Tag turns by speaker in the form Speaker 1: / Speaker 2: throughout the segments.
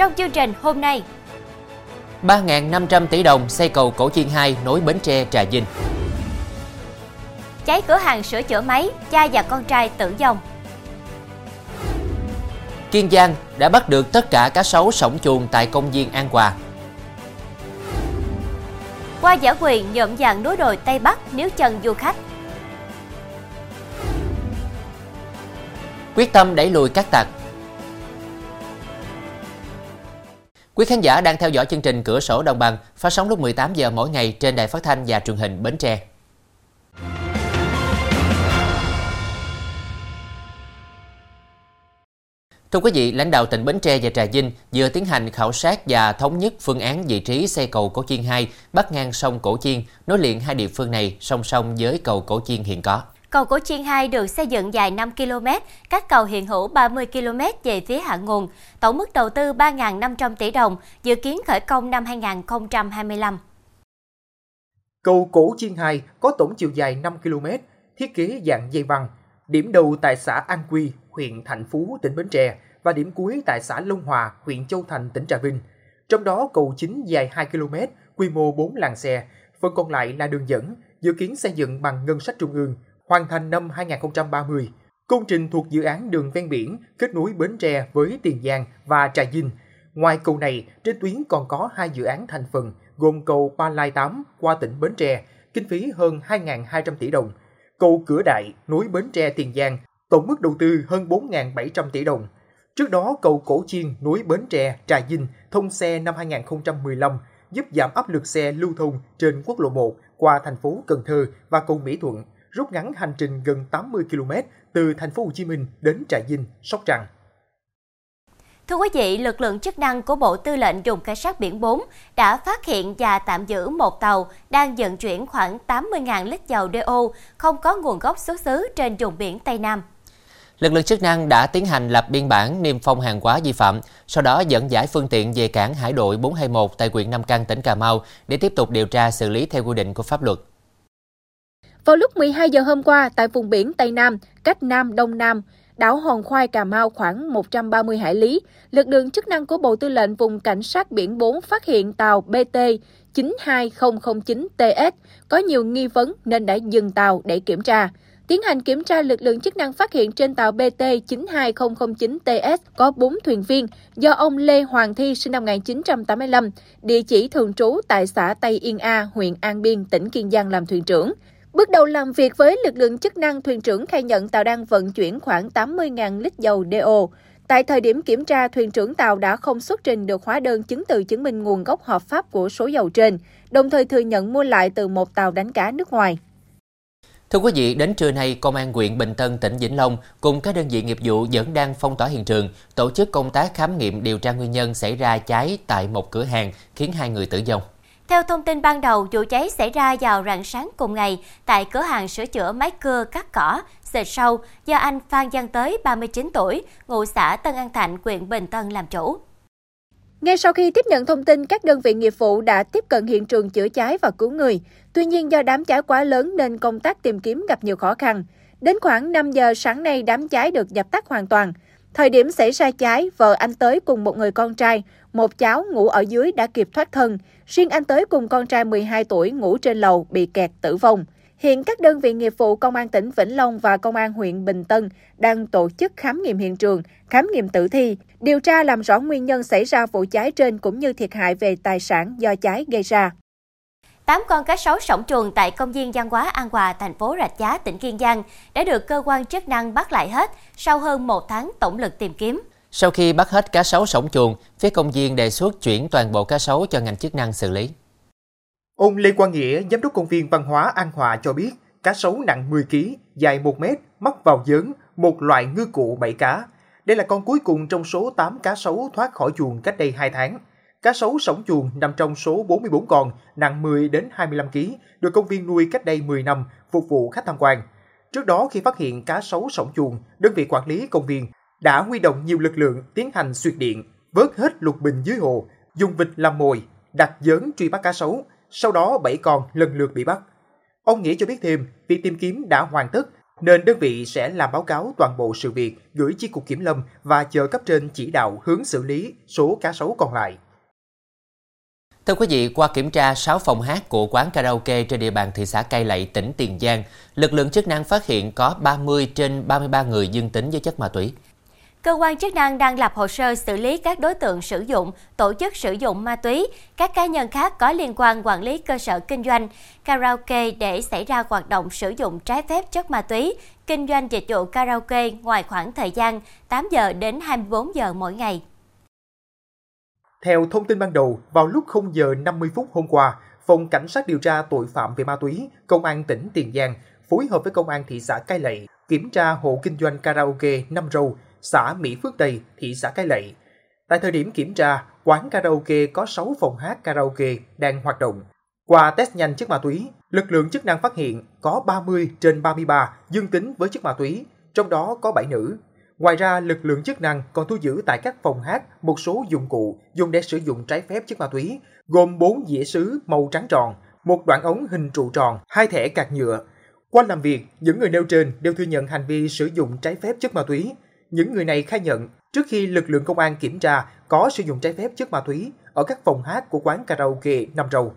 Speaker 1: Trong chương trình hôm nay,
Speaker 2: 3.500 tỷ đồng xây cầu Cổ Chiên 2 nối Bến Tre Trà Vinh.
Speaker 1: cháy cửa hàng sửa chữa máy, cha và con trai tử vong.
Speaker 2: Kiên Giang đã bắt được tất cả cá sấu sổng chuồng tại công viên An Hòa.
Speaker 1: Qua giả quyền nhuộm dạng núi đồi Tây Bắc nếu chân du khách.
Speaker 2: Quyết tâm đẩy lùi các tặc. Quý khán giả đang theo dõi chương trình Cửa sổ Đồng bằng phát sóng lúc 18 giờ mỗi ngày trên đài phát thanh và truyền hình Bến Tre. Thưa quý vị, lãnh đạo tỉnh Bến Tre và Trà Vinh vừa tiến hành khảo sát và thống nhất phương án vị trí xây cầu Cổ Chiên 2 bắc ngang sông Cổ Chiên, nối liền hai địa phương này song song với cầu Cổ Chiên hiện có.
Speaker 1: Cầu Cổ Chiên 2 được xây dựng dài 5 km, các cầu hiện hữu 30 km về phía hạ nguồn. Tổng mức đầu tư 3.500 tỷ đồng, dự kiến khởi công năm 2025.
Speaker 3: Cầu Cổ Chiên 2 có tổng chiều dài 5 km, thiết kế dạng dây văng, điểm đầu tại xã An Quy, huyện Thạnh Phú, tỉnh Bến Tre và điểm cuối tại xã Long Hòa, huyện Châu Thành, tỉnh Trà Vinh. Trong đó cầu chính dài 2 km, quy mô 4 làn xe, phần còn lại là đường dẫn, dự kiến xây dựng bằng ngân sách trung ương, hoàn thành năm 2030. Công trình thuộc dự án đường ven biển kết nối Bến Tre với Tiền Giang và Trà Vinh. Ngoài cầu này, trên tuyến còn có hai dự án thành phần gồm cầu Pa Lai 8 qua tỉnh Bến Tre, kinh phí hơn 2.200 tỷ đồng, cầu Cửa Đại nối Bến Tre Tiền Giang, tổng mức đầu tư hơn 4.700 tỷ đồng. Trước đó, cầu Cổ Chiên nối Bến Tre, Trà Vinh thông xe năm 2015 giúp giảm áp lực xe lưu thông trên quốc lộ 1 qua thành phố Cần Thơ và cầu Mỹ Thuận, rút ngắn hành trình gần 80 km từ thành phố Hồ Chí Minh đến Trà Vinh, Sóc Trăng.
Speaker 1: Thưa quý vị, lực lượng chức năng của Bộ Tư lệnh Vùng Cảnh sát Biển 4 đã phát hiện và tạm giữ một tàu đang vận chuyển khoảng 80.000 lít dầu DO không có nguồn gốc xuất xứ trên vùng biển Tây Nam.
Speaker 2: Lực lượng chức năng đã tiến hành lập biên bản niêm phong hàng hóa vi phạm, sau đó dẫn giải phương tiện về cảng Hải đội 421 tại huyện Nam Căn, tỉnh Cà Mau để tiếp tục điều tra xử lý theo quy định của pháp luật.
Speaker 4: Vào lúc 12 giờ hôm qua, tại vùng biển Tây Nam, cách Nam Đông Nam, đảo Hòn Khoai Cà Mau khoảng 130 hải lý, lực lượng chức năng của Bộ Tư lệnh Vùng Cảnh sát Biển 4 phát hiện tàu BT 92009TS có nhiều nghi vấn nên đã dừng tàu để kiểm tra. Tiến hành kiểm tra, lực lượng chức năng phát hiện trên tàu BT 92009TS có 4 thuyền viên do ông Lê Hoàng Thi sinh năm 1985, địa chỉ thường trú tại xã Tây Yên A, huyện An Biên, tỉnh Kiên Giang làm thuyền trưởng. Bước đầu làm việc với lực lượng chức năng, thuyền trưởng khai nhận tàu đang vận chuyển khoảng 80.000 lít dầu DO. Tại thời điểm kiểm tra, thuyền trưởng tàu đã không xuất trình được hóa đơn chứng từ chứng minh nguồn gốc hợp pháp của số dầu trên, đồng thời thừa nhận mua lại từ một tàu đánh cá nước ngoài.
Speaker 2: Thưa quý vị, đến trưa nay, Công an huyện Bình Tân, tỉnh Vĩnh Long cùng các đơn vị nghiệp vụ vẫn đang phong tỏa hiện trường, tổ chức công tác khám nghiệm điều tra nguyên nhân xảy ra cháy tại một cửa hàng khiến hai người tử vong.
Speaker 1: Theo thông tin ban đầu, vụ cháy xảy ra vào rạng sáng cùng ngày tại cửa hàng sửa chữa máy cưa cắt cỏ, dệt sâu do anh Phan Giang Tới, 39 tuổi, ngụ xã Tân An Thạnh, huyện Bình Tân làm chủ.
Speaker 4: Ngay sau khi tiếp nhận thông tin, các đơn vị nghiệp vụ đã tiếp cận hiện trường chữa cháy và cứu người. Tuy nhiên do đám cháy quá lớn nên công tác tìm kiếm gặp nhiều khó khăn. Đến khoảng 5 giờ sáng nay đám cháy được dập tắt hoàn toàn. Thời điểm xảy ra cháy, vợ anh Tới cùng một người con trai, một cháu ngủ ở dưới đã kịp thoát thân. Riêng anh Tới cùng con trai 12 tuổi ngủ trên lầu bị kẹt tử vong. Hiện các đơn vị nghiệp vụ Công an tỉnh Vĩnh Long và Công an huyện Bình Tân đang tổ chức khám nghiệm hiện trường, khám nghiệm tử thi, điều tra làm rõ nguyên nhân xảy ra vụ cháy trên cũng như thiệt hại về tài sản do cháy gây ra.
Speaker 1: 8 con cá sấu sổng chuồng tại công viên văn hóa An Hòa, thành phố Rạch Giá, tỉnh Kiên Giang đã được cơ quan chức năng bắt lại hết sau hơn một tháng tổng lực tìm kiếm.
Speaker 2: Sau khi bắt hết cá sấu sổng chuồng, phía công viên đề xuất chuyển toàn bộ cá sấu cho ngành chức năng xử lý.
Speaker 3: Ông Lê Quang Nghĩa, giám đốc công viên văn hóa An Hòa cho biết, cá sấu nặng 10 kg, dài 1 mét, mắc vào giớn, một loại ngư cụ bẫy cá. Đây là con cuối cùng trong số 8 cá sấu thoát khỏi chuồng cách đây 2 tháng. Cá sấu sống chuồng nằm trong số 44 con, nặng 10 đến 25 kg, được công viên nuôi cách đây 10 năm, phục vụ khách tham quan. Trước đó khi phát hiện cá sấu sống chuồng, đơn vị quản lý công viên đã huy động nhiều lực lượng tiến hành xuyệt điện, vớt hết lục bình dưới hồ, dùng vịt làm mồi, đặt dớn truy bắt cá sấu, sau đó 7 con lần lượt bị bắt. Ông Nghĩa cho biết thêm, việc tìm kiếm đã hoàn tất, nên đơn vị sẽ làm báo cáo toàn bộ sự việc gửi chi cục kiểm lâm và chờ cấp trên chỉ đạo hướng xử lý số cá sấu còn lại.
Speaker 2: Thưa quý vị, qua kiểm tra 6 phòng hát của quán karaoke trên địa bàn thị xã Cai Lậy, tỉnh Tiền Giang, lực lượng chức năng phát hiện có 30 trên 33 người dương tính với chất ma túy.
Speaker 1: Cơ quan chức năng đang lập hồ sơ xử lý các đối tượng sử dụng, tổ chức sử dụng ma túy, các cá nhân khác có liên quan quản lý cơ sở kinh doanh, karaoke để xảy ra hoạt động sử dụng trái phép chất ma túy, kinh doanh dịch vụ karaoke ngoài khoảng thời gian 8 giờ đến 24 giờ mỗi ngày.
Speaker 3: Theo thông tin ban đầu, vào lúc 0 giờ 50 phút hôm qua, Phòng Cảnh sát điều tra tội phạm về ma túy, Công an tỉnh Tiền Giang phối hợp với Công an thị xã Cai Lậy kiểm tra hộ kinh doanh karaoke Năm Râu, xã Mỹ Phước Tây, thị xã cái Lậy. Tại thời điểm kiểm tra, quán karaoke có 6 phòng hát karaoke đang hoạt động. Qua test nhanh chất ma túy, lực lượng chức năng phát hiện có 30 trên 33 dương tính với chất ma túy, trong đó có 7 nữ. Ngoài ra, lực lượng chức năng còn thu giữ tại các phòng hát một số dụng cụ dùng để sử dụng trái phép chất ma túy, gồm 4 dĩa sứ màu trắng tròn, một đoạn ống hình trụ tròn, hai thẻ cạc nhựa. Qua làm việc, những người nêu trên đều thừa nhận hành vi sử dụng trái phép chất ma túy. Những người này khai nhận trước khi lực lượng công an kiểm tra có sử dụng trái phép chất ma túy ở các phòng hát của quán karaoke Nam Râu.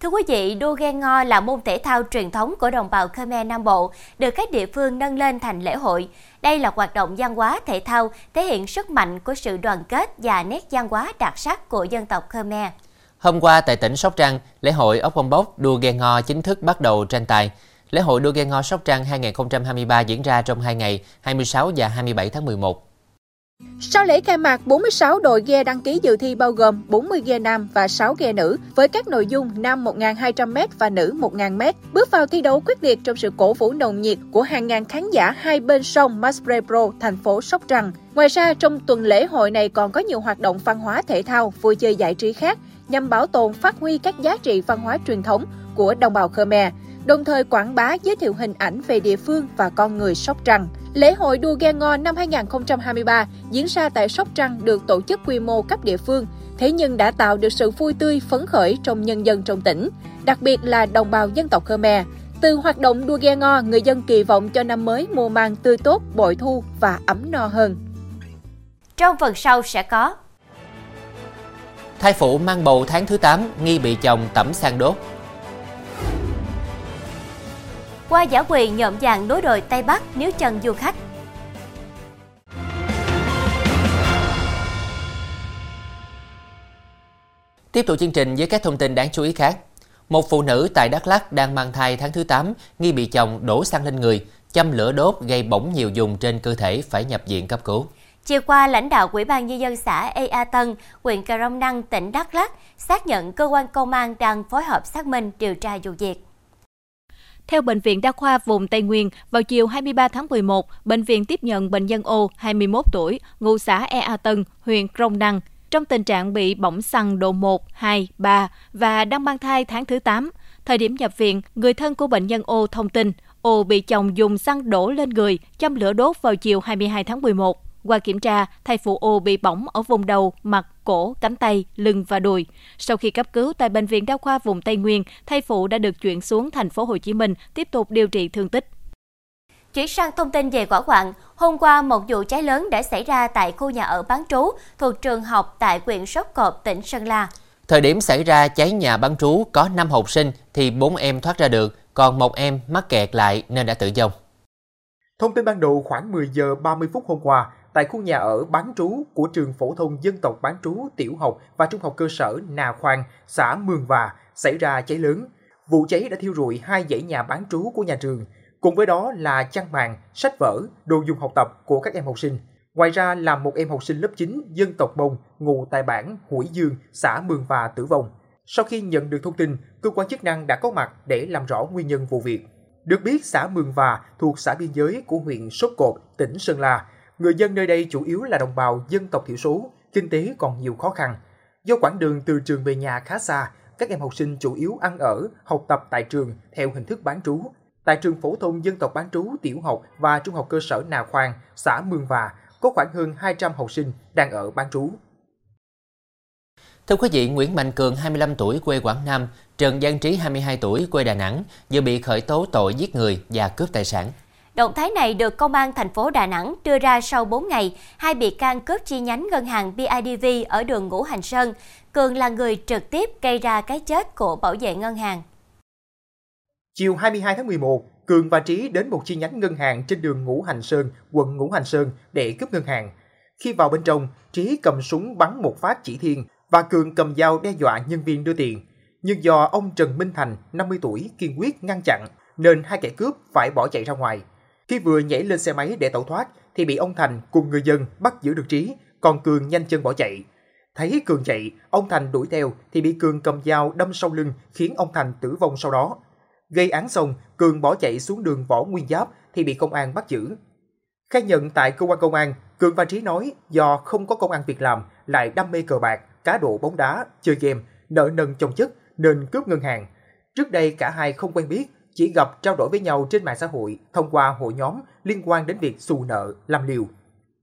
Speaker 1: Thưa quý vị, đua ghe ngo là môn thể thao truyền thống của đồng bào Khmer Nam Bộ, được các địa phương nâng lên thành lễ hội. Đây là hoạt động văn hóa thể thao thể hiện sức mạnh của sự đoàn kết và nét văn hóa đặc sắc của dân tộc Khmer.
Speaker 2: Hôm qua tại tỉnh Sóc Trăng, lễ hội ốc bông bốc đua ghe ngo chính thức bắt đầu tranh tài. Lễ hội đua ghe ngò Sóc Trăng 2023 diễn ra trong 2 ngày 26 và 27 tháng 11.
Speaker 4: Sau lễ khai mạc, 46 đội ghe đăng ký dự thi bao gồm 40 ghe nam và 6 ghe nữ với các nội dung nam 1.200m và nữ 1.000m. Bước vào thi đấu quyết liệt trong sự cổ vũ nồng nhiệt của hàng ngàn khán giả hai bên sông Maspre Pro, thành phố Sóc Trăng. Ngoài ra, trong tuần lễ hội này còn có nhiều hoạt động văn hóa thể thao, vui chơi giải trí khác nhằm bảo tồn phát huy các giá trị văn hóa truyền thống của đồng bào Khmer đồng thời quảng bá giới thiệu hình ảnh về địa phương và con người Sóc Trăng. Lễ hội đua ghe ngo năm 2023 diễn ra tại Sóc Trăng được tổ chức quy mô cấp địa phương, thế nhưng đã tạo được sự vui tươi phấn khởi trong nhân dân trong tỉnh, đặc biệt là đồng bào dân tộc Khmer. Từ hoạt động đua ghe ngo, người dân kỳ vọng cho năm mới mùa màng tươi tốt, bội thu và ấm no hơn.
Speaker 1: Trong phần sau sẽ có
Speaker 2: Thai phụ mang bầu tháng thứ 8 nghi bị chồng tẩm sang đốt
Speaker 1: qua giả quyền nhộm dàng nối đồi Tây Bắc nếu chân du khách.
Speaker 2: Tiếp tục chương trình với các thông tin đáng chú ý khác. Một phụ nữ tại Đắk Lắk đang mang thai tháng thứ 8 nghi bị chồng đổ xăng lên người, châm lửa đốt gây bỏng nhiều vùng trên cơ thể phải nhập viện cấp cứu.
Speaker 1: Chiều qua, lãnh đạo Ủy ban Nhân dân xã Ea Tân, huyện Cà Rông Năng, tỉnh Đắk Lắk xác nhận cơ quan công an đang phối hợp xác minh điều tra vụ việc. Theo Bệnh viện Đa khoa vùng Tây Nguyên, vào chiều 23 tháng 11, bệnh viện tiếp nhận bệnh nhân O, 21 tuổi, ngụ xã Ea Tân, huyện Krông Năng, trong tình trạng bị bỏng xăng độ 1, 2, 3 và đang mang thai tháng thứ 8. Thời điểm nhập viện, người thân của bệnh nhân O thông tin, O bị chồng dùng xăng đổ lên người, châm lửa đốt vào chiều 22 tháng 11. Qua kiểm tra, thai phụ O bị bỏng ở vùng đầu, mặt, cổ, cánh tay, lưng và đùi. Sau khi cấp cứu tại bệnh viện đa khoa vùng Tây Nguyên, thai phụ đã được chuyển xuống thành phố Hồ Chí Minh tiếp tục điều trị thương tích. Chuyển sang thông tin về quả hoạn, hôm qua một vụ cháy lớn đã xảy ra tại khu nhà ở bán trú thuộc trường học tại huyện Sóc Cộp, tỉnh Sơn La.
Speaker 2: Thời điểm xảy ra cháy nhà bán trú có 5 học sinh thì 4 em thoát ra được, còn một em mắc kẹt lại nên đã tử vong.
Speaker 3: Thông tin ban đầu khoảng 10 giờ 30 phút hôm qua, tại khu nhà ở bán trú của trường phổ thông dân tộc bán trú tiểu học và trung học cơ sở Nà Khoang, xã Mường Và xảy ra cháy lớn. Vụ cháy đã thiêu rụi hai dãy nhà bán trú của nhà trường, cùng với đó là chăn màn, sách vở, đồ dùng học tập của các em học sinh. Ngoài ra là một em học sinh lớp 9 dân tộc Mông ngụ tại bản Hủy Dương, xã Mường Và tử vong. Sau khi nhận được thông tin, cơ quan chức năng đã có mặt để làm rõ nguyên nhân vụ việc. Được biết, xã Mường Và thuộc xã biên giới của huyện Sốt Cộp, tỉnh Sơn La, Người dân nơi đây chủ yếu là đồng bào dân tộc thiểu số, kinh tế còn nhiều khó khăn. Do quãng đường từ trường về nhà khá xa, các em học sinh chủ yếu ăn ở, học tập tại trường theo hình thức bán trú. Tại trường phổ thông dân tộc bán trú tiểu học và trung học cơ sở Nà Khoang xã Mường Và, có khoảng hơn 200 học sinh đang ở bán trú.
Speaker 2: Thưa quý vị, Nguyễn Mạnh Cường, 25 tuổi, quê Quảng Nam, Trần Giang Trí 22 tuổi quê Đà Nẵng vừa bị khởi tố tội giết người và cướp tài sản.
Speaker 1: Động thái này được Công an thành phố Đà Nẵng đưa ra sau 4 ngày, hai bị can cướp chi nhánh ngân hàng BIDV ở đường Ngũ Hành Sơn. Cường là người trực tiếp gây ra cái chết của bảo vệ ngân hàng.
Speaker 3: Chiều 22 tháng 11, Cường và Trí đến một chi nhánh ngân hàng trên đường Ngũ Hành Sơn, quận Ngũ Hành Sơn để cướp ngân hàng. Khi vào bên trong, Trí cầm súng bắn một phát chỉ thiên và Cường cầm dao đe dọa nhân viên đưa tiền. Nhưng do ông Trần Minh Thành, 50 tuổi, kiên quyết ngăn chặn, nên hai kẻ cướp phải bỏ chạy ra ngoài. Khi vừa nhảy lên xe máy để tẩu thoát, thì bị ông Thành cùng người dân bắt giữ được Trí, còn Cường nhanh chân bỏ chạy. Thấy Cường chạy, ông Thành đuổi theo thì bị Cường cầm dao đâm sau lưng khiến ông Thành tử vong sau đó. Gây án xong, Cường bỏ chạy xuống đường Võ Nguyên Giáp thì bị công an bắt giữ. Khai nhận tại cơ quan công an, Cường và Trí nói do không có công an việc làm, lại đam mê cờ bạc, cá độ bóng đá, chơi game, nợ nần chồng chất nên cướp ngân hàng. Trước đây cả hai không quen biết, chỉ gặp trao đổi với nhau trên mạng xã hội thông qua hội nhóm liên quan đến việc xù nợ, làm liều.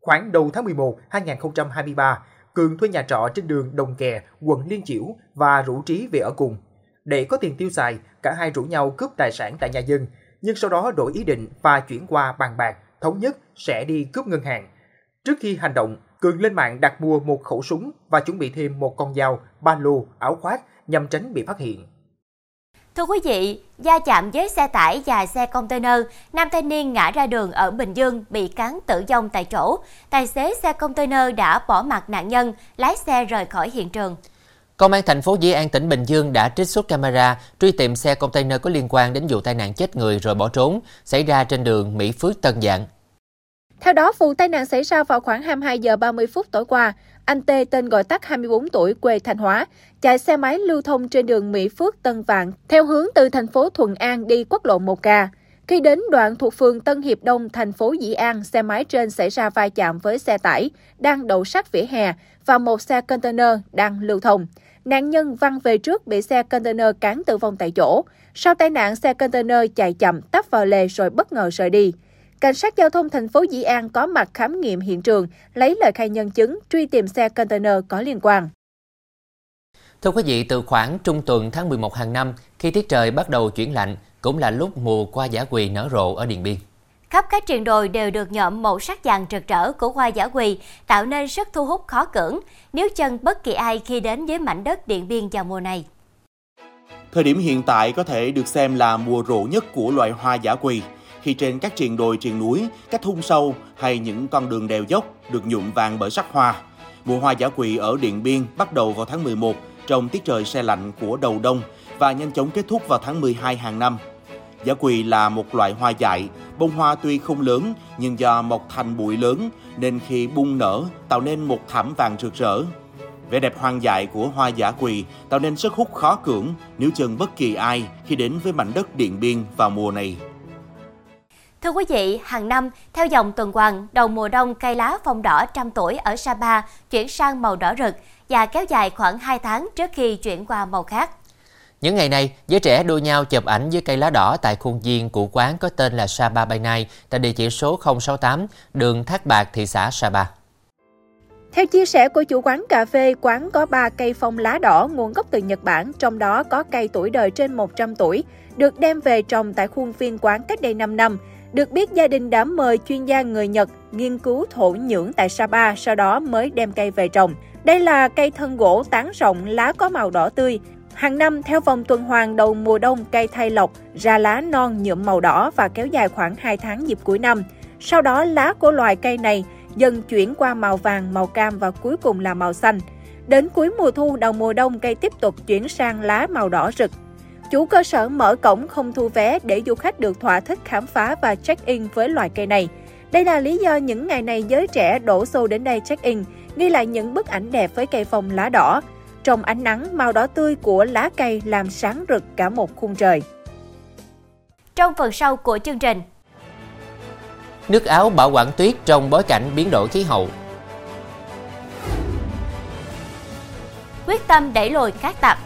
Speaker 3: Khoảng đầu tháng 11 2023, Cường thuê nhà trọ trên đường Đồng Kè, quận Liên Chiểu và rủ Trí về ở cùng. Để có tiền tiêu xài, cả hai rủ nhau cướp tài sản tại nhà dân, nhưng sau đó đổi ý định và chuyển qua bàn bạc, thống nhất sẽ đi cướp ngân hàng. Trước khi hành động, Cường lên mạng đặt mua một khẩu súng và chuẩn bị thêm một con dao, ba lô, áo khoác nhằm tránh bị phát hiện.
Speaker 1: Thưa quý vị, gia chạm với xe tải và xe container, nam thanh niên ngã ra đường ở Bình Dương bị cán tử vong tại chỗ. Tài xế xe container đã bỏ mặt nạn nhân, lái xe rời khỏi hiện trường.
Speaker 2: Công an thành phố Dĩ An tỉnh Bình Dương đã trích xuất camera truy tìm xe container có liên quan đến vụ tai nạn chết người rồi bỏ trốn xảy ra trên đường Mỹ Phước Tân Dạng.
Speaker 4: Theo đó, vụ tai nạn xảy ra vào khoảng 22 giờ 30 phút tối qua. Anh T tên gọi tắt 24 tuổi quê Thanh Hóa, chạy xe máy lưu thông trên đường Mỹ Phước Tân Vạn theo hướng từ thành phố Thuận An đi quốc lộ 1K. Khi đến đoạn thuộc phường Tân Hiệp Đông, thành phố Dĩ An, xe máy trên xảy ra va chạm với xe tải đang đậu sát vỉa hè và một xe container đang lưu thông. Nạn nhân văng về trước bị xe container cán tử vong tại chỗ. Sau tai nạn, xe container chạy chậm tấp vào lề rồi bất ngờ rời đi. Cảnh sát giao thông thành phố Dĩ An có mặt khám nghiệm hiện trường, lấy lời khai nhân chứng, truy tìm xe container có liên quan.
Speaker 2: Thưa quý vị, từ khoảng trung tuần tháng 11 hàng năm, khi tiết trời bắt đầu chuyển lạnh, cũng là lúc mùa qua giả quỳ nở rộ ở Điện Biên.
Speaker 1: Khắp các triền đồi đều được nhuộm màu sắc vàng rực rỡ của hoa giả quỳ, tạo nên sức thu hút khó cưỡng, nếu chân bất kỳ ai khi đến với mảnh đất Điện Biên vào mùa này.
Speaker 5: Thời điểm hiện tại có thể được xem là mùa rộ nhất của loài hoa giả quỳ, khi trên các triền đồi triền núi, các thung sâu hay những con đường đèo dốc được nhuộm vàng bởi sắc hoa. Mùa hoa giả quỳ ở Điện Biên bắt đầu vào tháng 11 trong tiết trời se lạnh của đầu đông và nhanh chóng kết thúc vào tháng 12 hàng năm. Giả quỳ là một loại hoa dại, bông hoa tuy không lớn nhưng do mọc thành bụi lớn nên khi bung nở tạo nên một thảm vàng rực rỡ. Vẻ đẹp hoang dại của hoa giả quỳ tạo nên sức hút khó cưỡng nếu chân bất kỳ ai khi đến với mảnh đất Điện Biên vào mùa này.
Speaker 1: Thưa quý vị, hàng năm, theo dòng tuần hoàn, đầu mùa đông cây lá phong đỏ trăm tuổi ở Sapa chuyển sang màu đỏ rực và kéo dài khoảng 2 tháng trước khi chuyển qua màu khác.
Speaker 2: Những ngày này, giới trẻ đua nhau chụp ảnh với cây lá đỏ tại khuôn viên của quán có tên là Sapa by Night tại địa chỉ số 068, đường Thác Bạc, thị xã Sapa.
Speaker 4: Theo chia sẻ của chủ quán cà phê, quán có 3 cây phong lá đỏ nguồn gốc từ Nhật Bản, trong đó có cây tuổi đời trên 100 tuổi, được đem về trồng tại khuôn viên quán cách đây 5 năm. Được biết gia đình đã mời chuyên gia người Nhật nghiên cứu thổ nhưỡng tại Sapa, sau đó mới đem cây về trồng. Đây là cây thân gỗ tán rộng, lá có màu đỏ tươi. Hàng năm, theo vòng tuần hoàn đầu mùa đông, cây thay lọc, ra lá non nhuộm màu đỏ và kéo dài khoảng 2 tháng dịp cuối năm. Sau đó, lá của loài cây này dần chuyển qua màu vàng, màu cam và cuối cùng là màu xanh. Đến cuối mùa thu, đầu mùa đông, cây tiếp tục chuyển sang lá màu đỏ rực. Chủ cơ sở mở cổng không thu vé để du khách được thỏa thích khám phá và check-in với loài cây này. Đây là lý do những ngày này giới trẻ đổ xô đến đây check-in, ghi lại những bức ảnh đẹp với cây phong lá đỏ. Trong ánh nắng, màu đỏ tươi của lá cây làm sáng rực cả một khung trời.
Speaker 1: Trong phần sau của chương trình,
Speaker 2: Nước áo bảo quản tuyết trong bối cảnh biến đổi khí hậu.
Speaker 1: quyết tâm đẩy lùi các tập.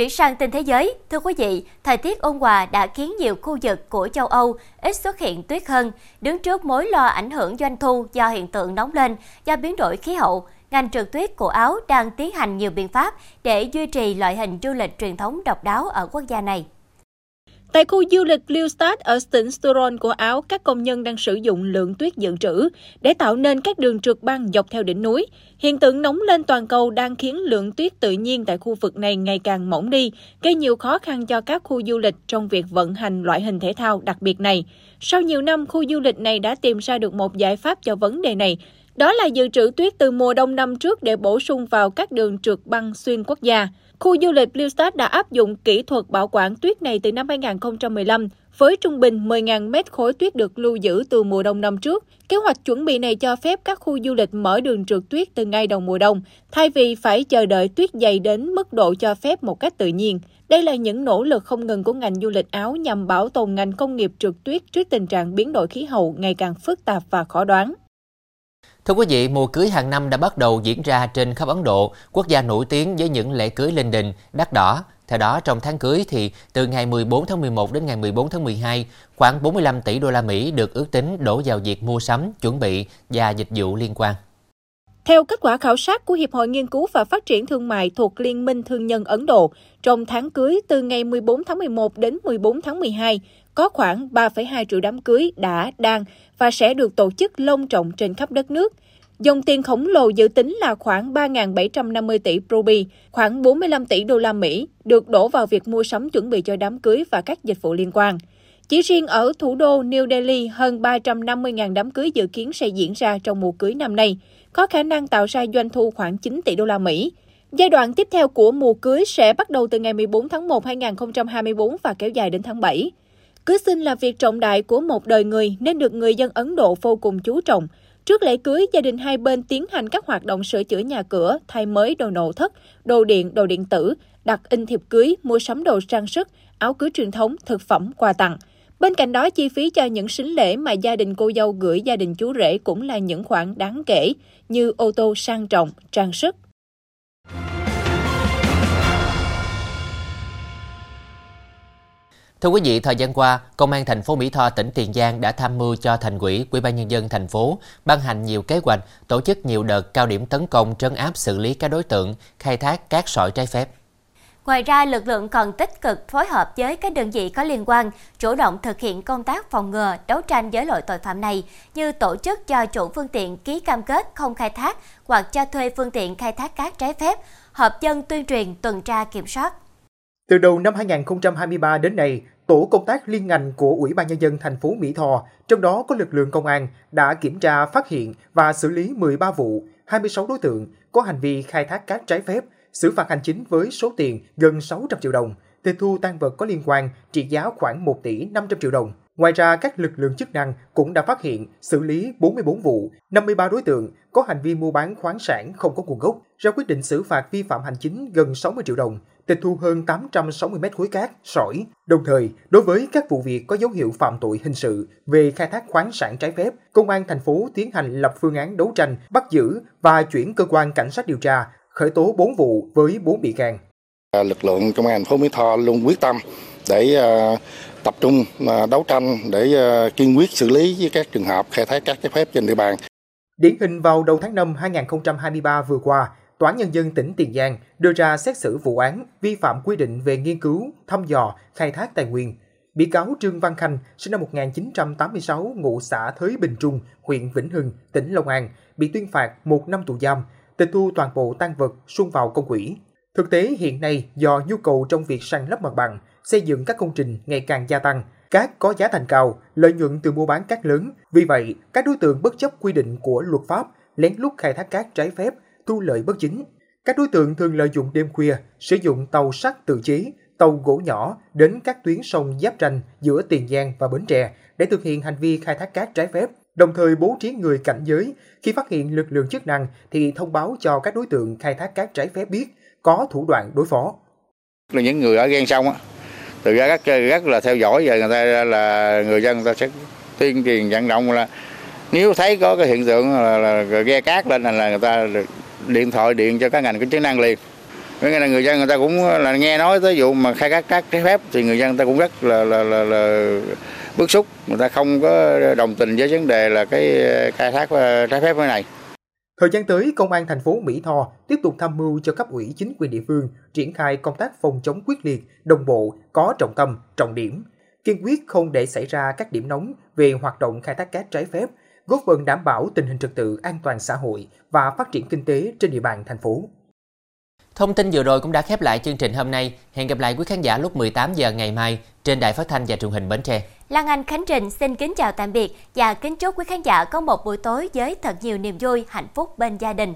Speaker 1: Chuyển sang tin thế giới, thưa quý vị, thời tiết ôn hòa đã khiến nhiều khu vực của châu Âu ít xuất hiện tuyết hơn. Đứng trước mối lo ảnh hưởng doanh thu do hiện tượng nóng lên do biến đổi khí hậu, ngành trượt tuyết của Áo đang tiến hành nhiều biện pháp để duy trì loại hình du lịch truyền thống độc đáo ở quốc gia này.
Speaker 4: Tại khu du lịch Lillestad ở tỉnh Sturron của Áo, các công nhân đang sử dụng lượng tuyết dự trữ để tạo nên các đường trượt băng dọc theo đỉnh núi. Hiện tượng nóng lên toàn cầu đang khiến lượng tuyết tự nhiên tại khu vực này ngày càng mỏng đi, gây nhiều khó khăn cho các khu du lịch trong việc vận hành loại hình thể thao đặc biệt này. Sau nhiều năm, khu du lịch này đã tìm ra được một giải pháp cho vấn đề này, đó là dự trữ tuyết từ mùa đông năm trước để bổ sung vào các đường trượt băng xuyên quốc gia. Khu du lịch Blewstad đã áp dụng kỹ thuật bảo quản tuyết này từ năm 2015 với trung bình 10.000 mét khối tuyết được lưu giữ từ mùa đông năm trước. Kế hoạch chuẩn bị này cho phép các khu du lịch mở đường trượt tuyết từ ngay đầu mùa đông, thay vì phải chờ đợi tuyết dày đến mức độ cho phép một cách tự nhiên. Đây là những nỗ lực không ngừng của ngành du lịch Áo nhằm bảo tồn ngành công nghiệp trượt tuyết trước tình trạng biến đổi khí hậu ngày càng phức tạp và khó đoán.
Speaker 2: Thưa quý vị, mùa cưới hàng năm đã bắt đầu diễn ra trên khắp Ấn Độ, quốc gia nổi tiếng với những lễ cưới linh đình, đắt đỏ. Theo đó, trong tháng cưới thì từ ngày 14 tháng 11 đến ngày 14 tháng 12, khoảng 45 tỷ đô la Mỹ được ước tính đổ vào việc mua sắm, chuẩn bị và dịch vụ liên quan.
Speaker 4: Theo kết quả khảo sát của Hiệp hội Nghiên cứu và Phát triển Thương mại thuộc Liên minh Thương nhân Ấn Độ, trong tháng cưới từ ngày 14 tháng 11 đến 14 tháng 12, có khoảng 3,2 triệu đám cưới đã, đang và sẽ được tổ chức long trọng trên khắp đất nước. Dòng tiền khổng lồ dự tính là khoảng 3.750 tỷ ruby, khoảng 45 tỷ đô la Mỹ, được đổ vào việc mua sắm chuẩn bị cho đám cưới và các dịch vụ liên quan. Chỉ riêng ở thủ đô New Delhi, hơn 350.000 đám cưới dự kiến sẽ diễn ra trong mùa cưới năm nay, có khả năng tạo ra doanh thu khoảng 9 tỷ đô la Mỹ. Giai đoạn tiếp theo của mùa cưới sẽ bắt đầu từ ngày 14 tháng 1 2024 và kéo dài đến tháng 7. Cưới xin là việc trọng đại của một đời người nên được người dân Ấn Độ vô cùng chú trọng. Trước lễ cưới, gia đình hai bên tiến hành các hoạt động sửa chữa nhà cửa, thay mới đồ nội thất, đồ điện, đồ điện tử, đặt in thiệp cưới, mua sắm đồ trang sức, áo cưới truyền thống, thực phẩm, quà tặng. Bên cạnh đó, chi phí cho những sính lễ mà gia đình cô dâu gửi gia đình chú rể cũng là những khoản đáng kể như ô tô sang trọng, trang sức,
Speaker 2: Thưa quý vị, thời gian qua, Công an thành phố Mỹ Tho, tỉnh Tiền Giang đã tham mưu cho thành ủy, Ủy ban nhân dân thành phố ban hành nhiều kế hoạch, tổ chức nhiều đợt cao điểm tấn công trấn áp xử lý các đối tượng khai thác cát sỏi trái phép.
Speaker 1: Ngoài ra, lực lượng còn tích cực phối hợp với các đơn vị có liên quan, chủ động thực hiện công tác phòng ngừa, đấu tranh với loại tội phạm này, như tổ chức cho chủ phương tiện ký cam kết không khai thác hoặc cho thuê phương tiện khai thác cát trái phép, hợp dân tuyên truyền tuần tra kiểm soát.
Speaker 3: Từ đầu năm 2023 đến nay, tổ công tác liên ngành của Ủy ban nhân dân thành phố Mỹ Tho, trong đó có lực lượng công an đã kiểm tra, phát hiện và xử lý 13 vụ, 26 đối tượng có hành vi khai thác cát trái phép, xử phạt hành chính với số tiền gần 600 triệu đồng, tịch thu tăng vật có liên quan trị giá khoảng 1 tỷ 500 triệu đồng. Ngoài ra, các lực lượng chức năng cũng đã phát hiện, xử lý 44 vụ, 53 đối tượng có hành vi mua bán khoáng sản không có nguồn gốc, ra quyết định xử phạt vi phạm hành chính gần 60 triệu đồng, tịch thu hơn 860 mét khối cát, sỏi. Đồng thời, đối với các vụ việc có dấu hiệu phạm tội hình sự về khai thác khoáng sản trái phép, công an thành phố tiến hành lập phương án đấu tranh, bắt giữ và chuyển cơ quan cảnh sát điều tra khởi tố 4 vụ với 4 bị can.
Speaker 6: Lực lượng công an thành phố Mỹ Tho luôn quyết tâm để ờ, tập trung ờ, đấu tranh để ờ, kiên quyết xử lý với các trường hợp khai thác cát trái phép trên địa bàn.
Speaker 3: Điển hình vào đầu tháng 5 2023 vừa qua, Tòa án Nhân dân tỉnh Tiền Giang đưa ra xét xử vụ án vi phạm quy định về nghiên cứu, thăm dò, khai thác tài nguyên. Bị cáo Trương Văn Khanh, sinh năm 1986, ngụ xã Thới Bình Trung, huyện Vĩnh Hưng, tỉnh Long An, bị tuyên phạt một năm tù giam, tịch thu toàn bộ tăng vật xung vào công quỹ. Thực tế hiện nay do nhu cầu trong việc săn lấp mặt bằng, xây dựng các công trình ngày càng gia tăng, cát có giá thành cao, lợi nhuận từ mua bán cát lớn. Vì vậy, các đối tượng bất chấp quy định của luật pháp, lén lút khai thác cát trái phép, thu lợi bất chính. Các đối tượng thường lợi dụng đêm khuya, sử dụng tàu sắt tự chế, tàu gỗ nhỏ đến các tuyến sông giáp ranh giữa Tiền Giang và Bến Tre để thực hiện hành vi khai thác cát trái phép, đồng thời bố trí người cảnh giới khi phát hiện lực lượng chức năng thì thông báo cho các đối tượng khai thác cát trái phép biết có thủ đoạn đối phó.
Speaker 6: Là những người ở ven sông á, từ ra rất, rất là theo dõi và người ta là người dân người ta sẽ tuyên truyền vận động là nếu thấy có cái hiện tượng là, là ghe cát lên là người ta điện thoại điện cho các ngành có chức năng liền
Speaker 7: với là người dân người ta cũng là nghe nói tới vụ mà khai thác cát trái phép thì người dân người ta cũng rất là là là, là bức xúc, người ta không có đồng tình với vấn đề là cái ờ, khai thác ờ, trái phép cái này.
Speaker 3: Thời gian tới, Công an thành phố Mỹ Tho tiếp tục tham mưu cho cấp ủy chính quyền địa phương triển khai công tác phòng chống quyết liệt, đồng bộ, có trọng tâm, trọng điểm, kiên quyết không để xảy ra các điểm nóng về hoạt động khai thác cát trái phép, góp phần đảm bảo tình hình trật tự an toàn xã hội và phát triển kinh tế trên địa bàn thành phố.
Speaker 2: Thông tin vừa rồi cũng đã khép lại chương trình hôm nay. Hẹn gặp lại quý khán giả lúc 18 giờ ngày mai trên đài phát thanh và truyền hình Bến Tre.
Speaker 1: Lan Anh Khánh Trình xin kính chào tạm biệt và kính chúc quý khán giả có một buổi tối với thật nhiều niềm vui, hạnh phúc bên gia đình.